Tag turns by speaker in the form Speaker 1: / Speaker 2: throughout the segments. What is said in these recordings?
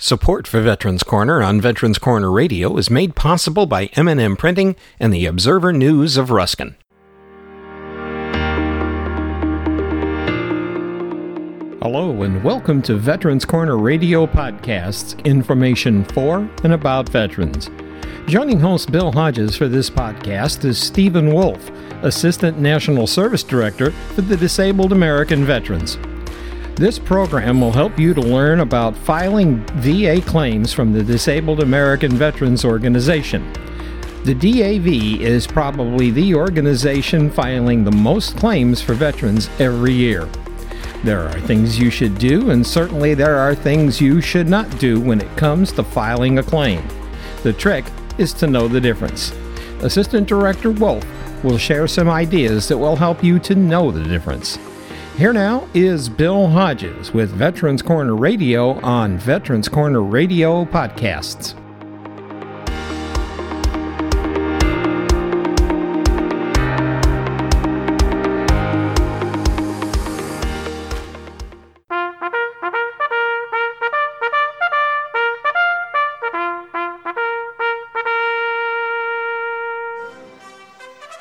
Speaker 1: Support for Veterans Corner on Veterans Corner Radio is made possible by M&M Printing and the Observer News of Ruskin. Hello and welcome to Veterans Corner Radio Podcasts, information for and about veterans. Joining host Bill Hodges for this podcast is Steven Wolf, Assistant National Service Director for the Disabled American Veterans. This program will help you to learn about filing VA claims from the Disabled American Veterans Organization. The DAV is probably the organization filing the most claims for veterans every year. There are things you should do, and certainly there are things you should not do when it comes to filing a claim. The trick is to know the difference. Assistant Director Wolf will share some ideas that will help you to know the difference. Here now is Bill Hodges with Veterans Corner Radio on Veterans Corner Radio Podcasts.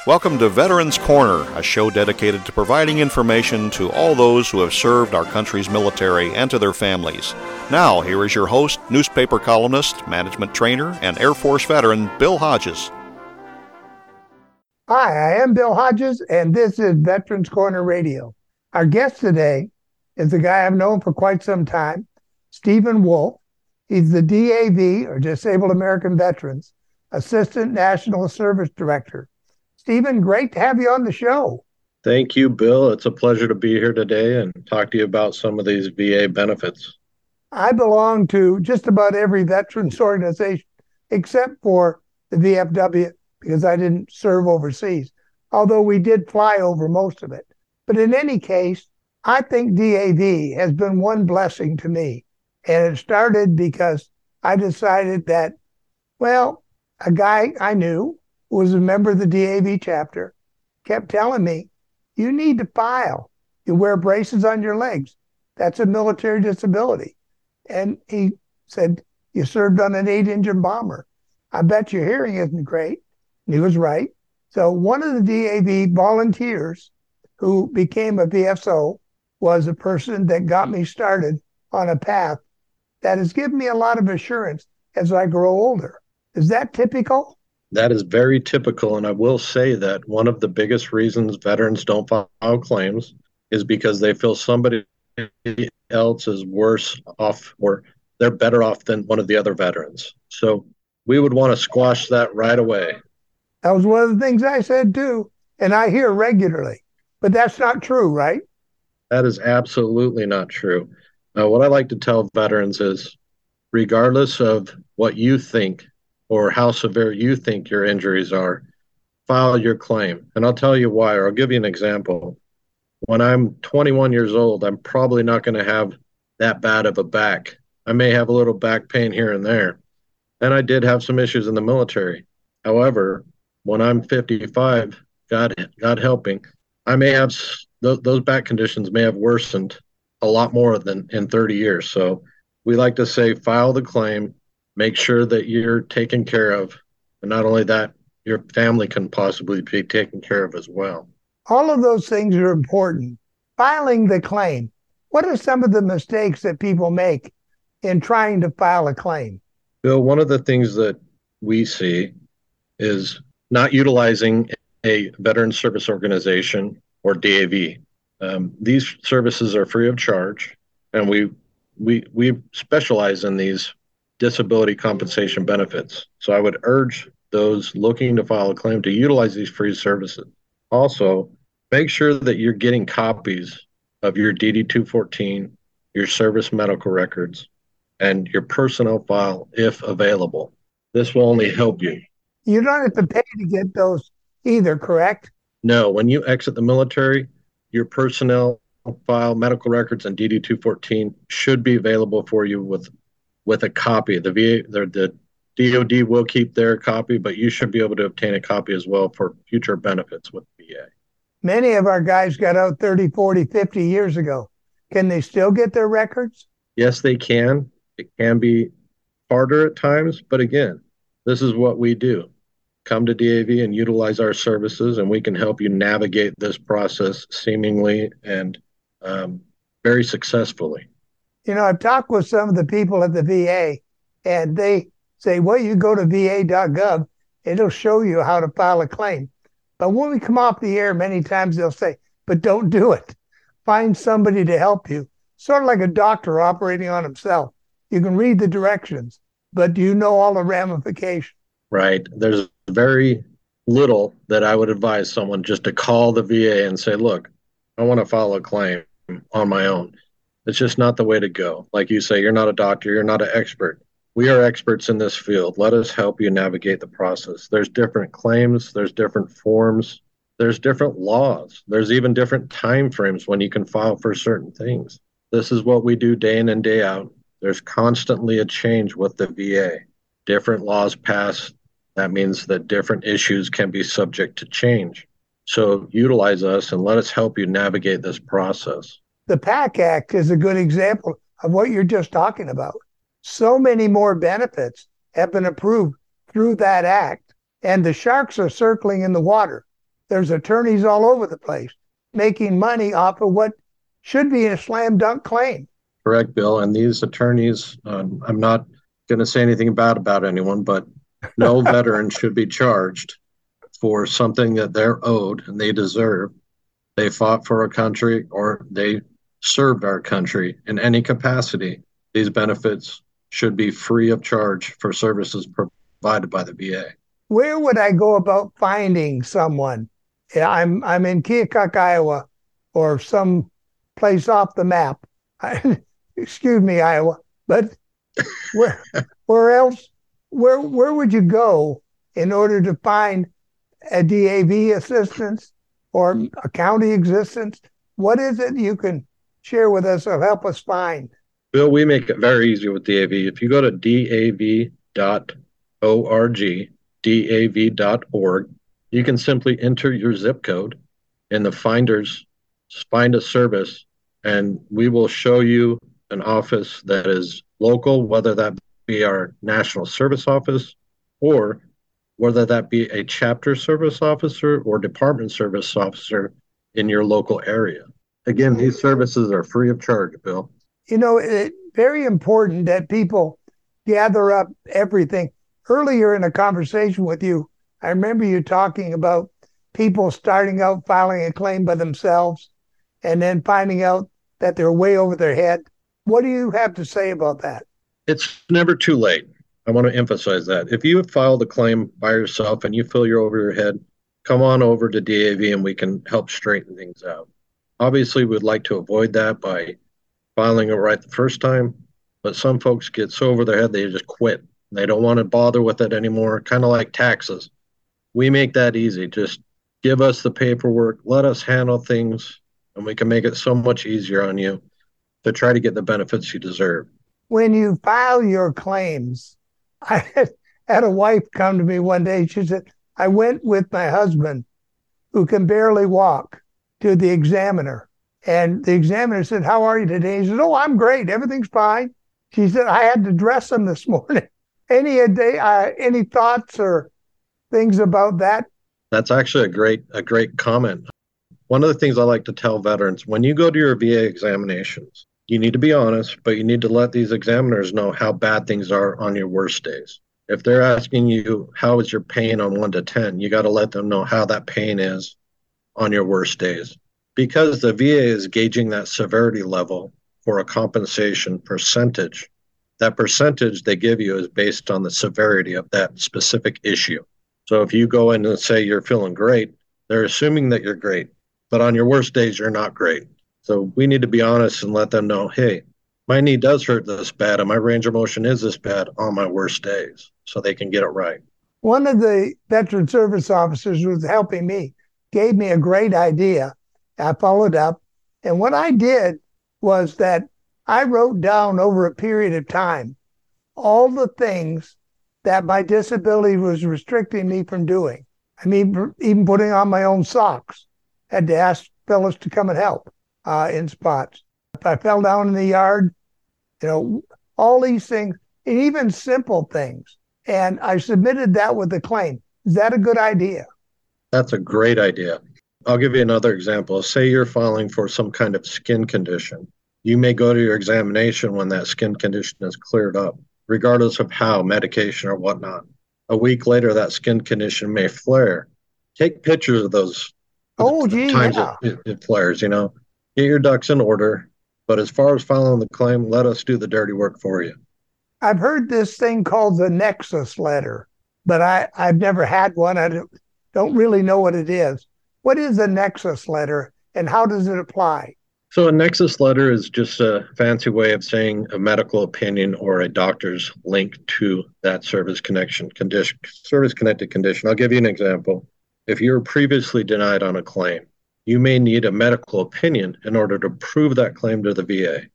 Speaker 2: Welcome to Veterans Corner, a show dedicated to providing information to all those who have served our country's military and to their families. Now, here is your host, newspaper columnist, management trainer, and Air Force veteran, Bill Hodges.
Speaker 3: Hi, I am Bill Hodges, and this is Veterans Corner Radio. Our guest today is a guy I've known for quite some time, Steven Wolf. He's the DAV, or Disabled American Veterans, Assistant National Service Director Steven, great to have you on the show.
Speaker 4: Thank you, Bill. It's a pleasure to be here today and talk to you about some of these VA benefits.
Speaker 3: I belong to just about every veterans organization except for the VFW because I didn't serve overseas, although we did fly over most of it. But in any case, I think DAV has been one blessing to me. And it started because I decided that, well, a guy I knew was a member of the DAV chapter, kept telling me, you need to file. You wear braces on your legs. That's a military disability. And he said, You served on an eight engine bomber. I bet your hearing isn't great. He was right. So one of the DAV volunteers who became a VSO was a person that got me started on a path that has given me a lot of assurance as I grow older. Is that typical?
Speaker 4: That is very typical. And I will say that one of the biggest reasons veterans don't file claims is because they feel somebody else is worse off or they're better off than one of the other veterans. So we would want to squash that right away.
Speaker 3: That was one of the things I said too. And I hear regularly, but that's not true, right?
Speaker 4: That is absolutely not true. Uh, what I like to tell veterans is regardless of what you think or how severe you think your injuries are, file your claim. And I'll tell you why, or I'll give you an example. When I'm 21 years old, I'm probably not going to have that bad of a back. I may have a little back pain here and there. And I did have some issues in the military. However, when I'm 55, God, God helping, I may have th- those back conditions may have worsened a lot more than in 30 years. So we like to say file the claim, make sure that you're taken care of. And not only that, your family can possibly be taken care of as well.
Speaker 3: All of those things are important. Filing the claim. What are some of the mistakes that people make in trying to file a claim?
Speaker 4: Bill, one of the things that we see is not utilizing a veteran service organization or DAV. Um, these services are free of charge, and we we we specialize in these disability compensation benefits. So I would urge those looking to file a claim to utilize these free services. Also, make sure that you're getting copies of your DD 214, your service medical records, and your personnel file if available. This will only help you.
Speaker 3: You don't have to pay to get those either, correct?
Speaker 4: No, when you exit the military, your personnel file, medical records, and DD 214 should be available for you with with a copy. The VA, the, the DoD will keep their copy, but you should be able to obtain a copy as well for future benefits with the VA.
Speaker 3: Many of our guys got out 30, 40, 50 years ago. Can they still get their records?
Speaker 4: Yes, they can. It can be harder at times, but again, this is what we do. Come to DAV and utilize our services, and we can help you navigate this process seemingly and um, very successfully.
Speaker 3: You know, I've talked with some of the people at the VA, and they say, well, you go to va.gov, it'll show you how to file a claim. But when we come off the air, many times they'll say, but don't do it. Find somebody to help you. Sort of like a doctor operating on himself. You can read the directions, but do you know all the ramifications?
Speaker 4: Right. There's very little that I would advise someone just to call the VA and say, look, I want to file a claim on my own. It's just not the way to go. Like you say, you're not a doctor, you're not an expert. We are experts in this field. Let us help you navigate the process. There's different claims, there's different forms, there's different laws, there's even different time frames when you can file for certain things. This is what we do day in and day out. There's constantly a change with the VA. Different laws pass. That means that different issues can be subject to change. So utilize us and let us help you navigate this process.
Speaker 3: The PACT Act is a good example of what you're just talking about. So many more benefits have been approved through that act, and the sharks are circling in the water. There's attorneys all over the place making money off of what should be a slam dunk claim.
Speaker 4: Correct, Bill. And these attorneys, um, I'm not going to say anything bad about anyone, but no veteran should be charged for something that they're owed and they deserve. They fought for a country or they served our country in any capacity. These benefits should be free of charge for services provided by the VA.
Speaker 3: Where would I go about finding someone? I'm I'm in Keokuk, Iowa, or some place off the map. excuse me, Iowa, but where where else? Where where would you go in order to find a DAV assistance or a county existence? What is it you can share with us or help us find?
Speaker 4: Bill, we make it very easy with DAV. If you go to dav.org, dav.org, you can simply enter your zip code in the finders, find a service, and we will show you an office that is local, whether that be our national service office or whether that be a chapter service officer or department service officer in your local area. Again, these services are free of charge, Bill.
Speaker 3: You know, it's very important that people gather up everything. Earlier in a conversation with you, I remember you talking about people starting out filing a claim by themselves and then finding out that they're way over their head. What do you have to say about that?
Speaker 4: It's never too late. I want to emphasize that. If you have filed a claim by yourself and you feel you're over your head, come on over to DAV and we can help straighten things out. Obviously, we'd like to avoid that by filing it right the first time, but some folks get so over their head they just quit. They don't want to bother with it anymore, kind of like taxes. We make that easy. Just give us the paperwork, let us handle things, and we can make it so much easier on you to try to get the benefits you deserve.
Speaker 3: When you file your claims, I had, had a wife come to me one day. She said, I went with my husband, who can barely walk, to the examiner. And the examiner said, How are you today? He said, Oh, I'm great. Everything's fine. She said, I had to dress him this morning. any day, uh, any thoughts or things about that?
Speaker 4: That's actually a great a great comment. One of the things I like to tell veterans when you go to your VA examinations, you need to be honest, but you need to let these examiners know how bad things are on your worst days. If they're asking you, how is your pain on one to 10, you got to let them know how that pain is on your worst days. Because the VA is gauging that severity level for a compensation percentage, that percentage they give you is based on the severity of that specific issue. So if you go in and say you're feeling great, they're assuming that you're great. But on your worst days, you're not great. So we need to be honest and let them know, hey, my knee does hurt this bad and my range of motion is this bad on my worst days so they can get it right.
Speaker 3: One of the veteran service officers was helping me, gave me a great idea. I followed up. And what I did was that I wrote down over a period of time all the things that my disability was restricting me from doing. I mean, even putting on my own socks. Had to ask fellows to come and help uh, in spots. If I fell down in the yard, you know, all these things, and even simple things. And I submitted that with a claim. Is that a good idea?
Speaker 4: That's a great idea. I'll give you another example. Say you're filing for some kind of skin condition. You may go to your examination when that skin condition is cleared up, regardless of how, medication or whatnot. A week later, that skin condition may flare. Take pictures of those
Speaker 3: oh, gee,
Speaker 4: times
Speaker 3: yeah.
Speaker 4: it, it flares, you know. Get your ducks in order. But as far as filing the claim, let us do the dirty work for you.
Speaker 3: I've heard this thing called the Nexus letter, but I, I've never had one. I don't, don't really know what it is. What is a Nexus letter and how does it apply?
Speaker 4: So, a Nexus letter is just a fancy way of saying a medical opinion or a doctor's link to that service connection condition, service connected condition. I'll give you an example. If you were previously denied on a claim, you may need a medical opinion in order to prove that claim to the VA.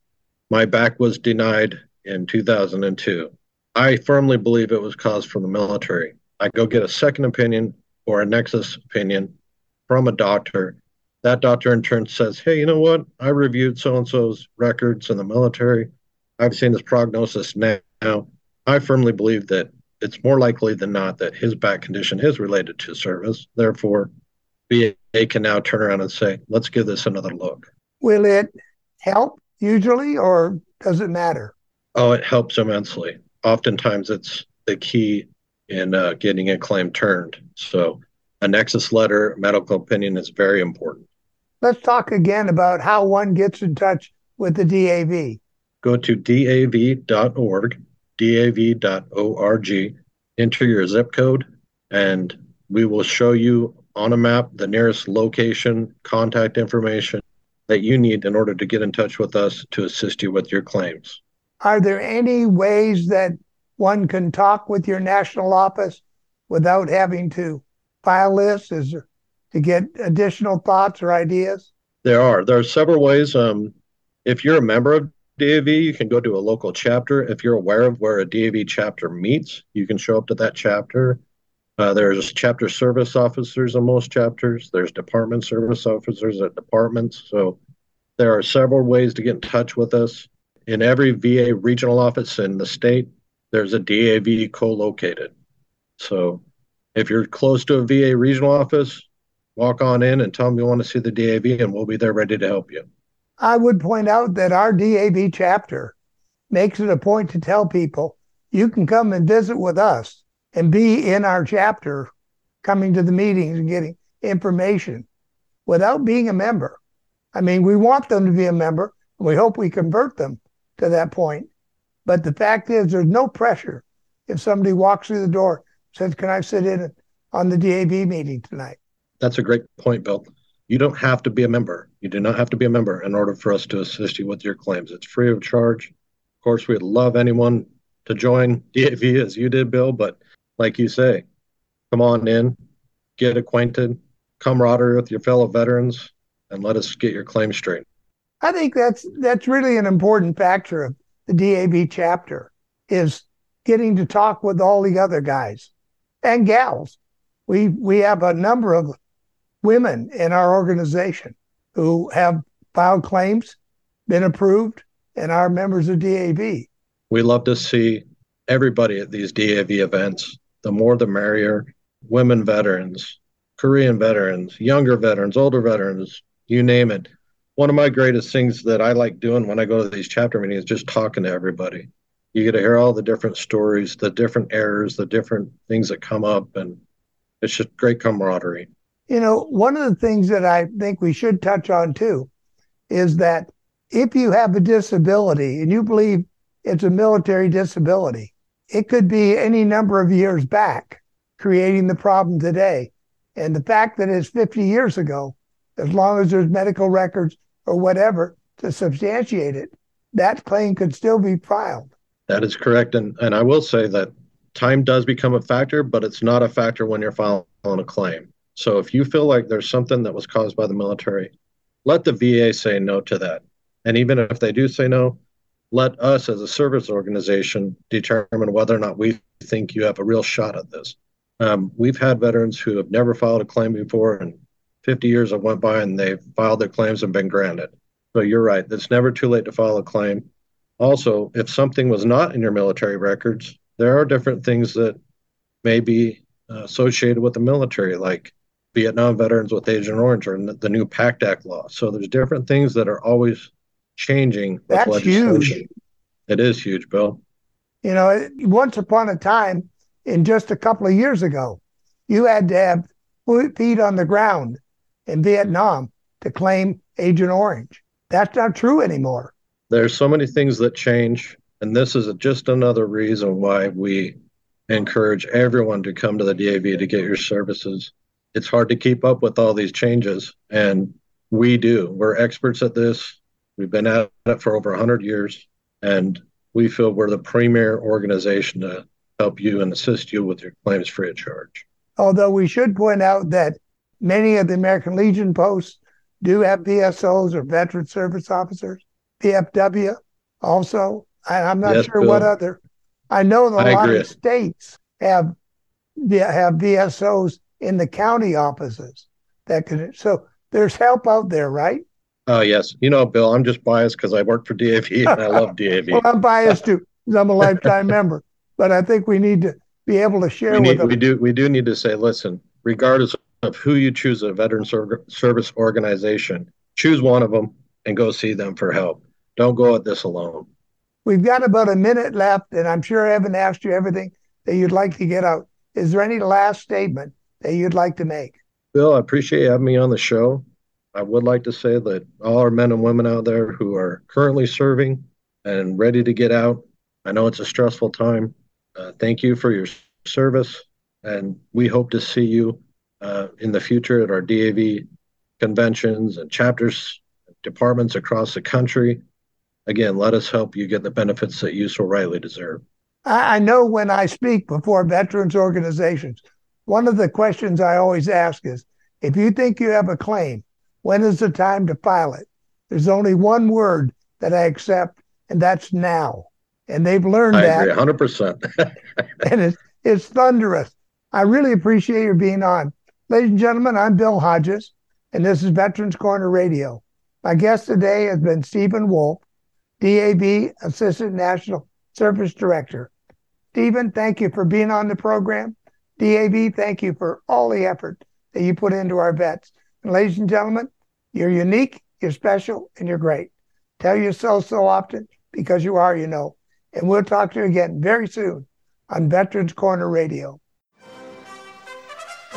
Speaker 4: My back was denied in 2002. I firmly believe it was caused from the military. I go get a second opinion or a nexus opinion from a doctor. That doctor in turn says, Hey, you know what? I reviewed so and so's records in the military. I've seen his prognosis now. I firmly believe that it's more likely than not that his back condition is related to service. Therefore, VA can now turn around and say, let's give this another look.
Speaker 3: Will it help usually, or does it matter?
Speaker 4: Oh, it helps immensely. Oftentimes, it's the key in uh, getting a claim turned. So, a nexus letter, medical opinion is very important.
Speaker 3: Let's talk again about how one gets in touch with the DAV.
Speaker 4: Go to dav.org, dav.org, enter your zip code, and we will show you on a map the nearest location, contact information that you need in order to get in touch with us to assist you with your claims.
Speaker 3: Are there any ways that one can talk with your national office without having to file this? Is there, to get additional thoughts or ideas?
Speaker 4: There are. There are several ways. Um, if you're a member of DAV, you can go to a local chapter. If you're aware of where a DAV chapter meets, you can show up to that chapter. Uh, there's chapter service officers in most chapters. There's department service officers at departments. So there are several ways to get in touch with us. In every VA regional office in the state, there's a DAV co-located. So if you're close to a VA regional office, walk on in and tell them you want to see the DAV, and we'll be there ready to help you.
Speaker 3: I would point out that our DAV chapter makes it a point to tell people you can come and visit with us and be in our chapter, coming to the meetings and getting information without being a member. I mean, we want them to be a member. And we hope we convert them to that point. But the fact is, there's no pressure. If somebody walks through the door, says, "Can I sit in on the DAV meeting tonight?"
Speaker 4: That's a great point, Bill. You don't have to be a member. You do not have to be a member in order for us to assist you with your claims. It's free of charge. Of course, we'd love anyone to join DAV as you did, Bill, but like you say, come on in, get acquainted, camaraderie with your fellow veterans, and let us get your claim straight.
Speaker 3: I think that's that's really an important factor of the DAV chapter is getting to talk with all the other guys and gals. We we have a number of women in our organization who have filed claims, been approved, and are members of DAV.
Speaker 4: We love to see everybody at these DAV events the more the merrier. Women veterans, Korean veterans, younger veterans, older veterans, you name it. One of my greatest things that I like doing when I go to these chapter meetings is just talking to everybody. You get to hear all the different stories, the different errors, the different things that come up, and it's just great camaraderie.
Speaker 3: You know, one of the things that I think we should touch on too is that if you have a disability and you believe it's a military disability, it could be any number of years back creating the problem today. And the fact that it's 50 years ago, as long as there's medical records or whatever to substantiate it, that claim could still be filed.
Speaker 4: That is correct. And, and I will say that time does become a factor, but it's not a factor when you're filing a claim. So if you feel like there's something that was caused by the military, let the VA say no to that. And even if they do say no, let us as a service organization determine whether or not we think you have a real shot at this. Um, we've had veterans who have never filed a claim before, and 50 years have went by and they've filed their claims and been granted. So you're right. It's never too late to file a claim. Also, if something was not in your military records, there are different things that may be uh, associated with the military, like Vietnam veterans with Agent Orange or the new PACT Act law. So there's different things that are always changing.
Speaker 3: That's huge.
Speaker 4: It is huge, Bill.
Speaker 3: You know, once upon a time, in just a couple of years ago, you had to have feet on the ground in Vietnam to claim Agent Orange. That's not true anymore.
Speaker 4: There's so many things that change, and this is just another reason why we encourage everyone to come to the DAV to get your services. It's hard to keep up with all these changes, and we do. We're experts at this. We've been at it for over 100 years, and we feel we're the premier organization to help you and assist you with your claims free of charge.
Speaker 3: Although we should point out that many of the American Legion posts do have mm-hmm. VSOs or veteran service officers, VFW also. I'm not yes, sure Bill. what other. I know a lot of states have have VSOs in the county offices that can. So there's help out there, right?
Speaker 4: Oh yes, you know, Bill, I'm just biased because I work for DAV and I love DAV.
Speaker 3: well, I'm biased too because I'm a lifetime member. But I think we need to be able to share
Speaker 4: we
Speaker 3: with them.
Speaker 4: We do. We do need to say, listen, regardless of who you choose, a veteran service organization, choose one of them and go see them for help. Don't go at this alone.
Speaker 3: We've got about a minute left, and I'm sure I haven't asked you everything that you'd like to get out. Is there any last statement that you'd like to make?
Speaker 4: Bill, I appreciate having me on the show. I would like to say that all our men and women out there who are currently serving and ready to get out, I know it's a stressful time. Uh, thank you for your service, and we hope to see you Uh, in the future at our DAV conventions and chapters, departments across the country. Again, let us help you get the benefits that you so rightly deserve.
Speaker 3: I know when I speak before veterans organizations, one of the questions I always ask is if you think you have a claim, when is the time to file it? There's only one word that I accept, and that's now. And they've learned I that.
Speaker 4: Agree, 100%.
Speaker 3: and it's, it's thunderous. I really appreciate your being on. Ladies and gentlemen, I'm Bill Hodges, and this is Veterans Corner Radio. My guest today has been Steven Wolf, DAV Assistant National Service Director. Steven, thank you for being on the program. DAV, thank you for all the effort that you put into our vets. And ladies and gentlemen, you're unique, you're special, and you're great. Tell yourself so often because you are, you know. And we'll talk to you again very soon on Veterans Corner Radio.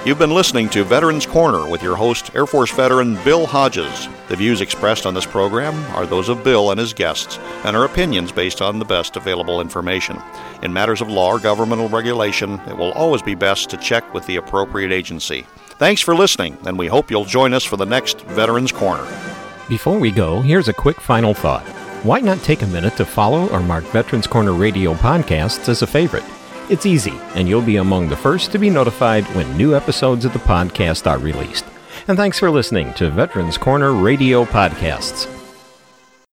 Speaker 2: You've been listening to Veterans Corner with your host, Air Force veteran Bill Hodges. The views expressed on this program are those of Bill and his guests and are opinions based on the best available information. In matters of law or governmental regulation, it will always be best to check with the appropriate agency. Thanks for listening, and we hope you'll join us for the next Veterans Corner.
Speaker 1: Before we go, here's a quick final thought. Why not take a minute to follow or mark Veterans Corner Radio podcasts as a favorite? It's easy, and you'll be among the first to be notified when new episodes of the podcast are released. And thanks for listening to Veterans Corner Radio Podcasts.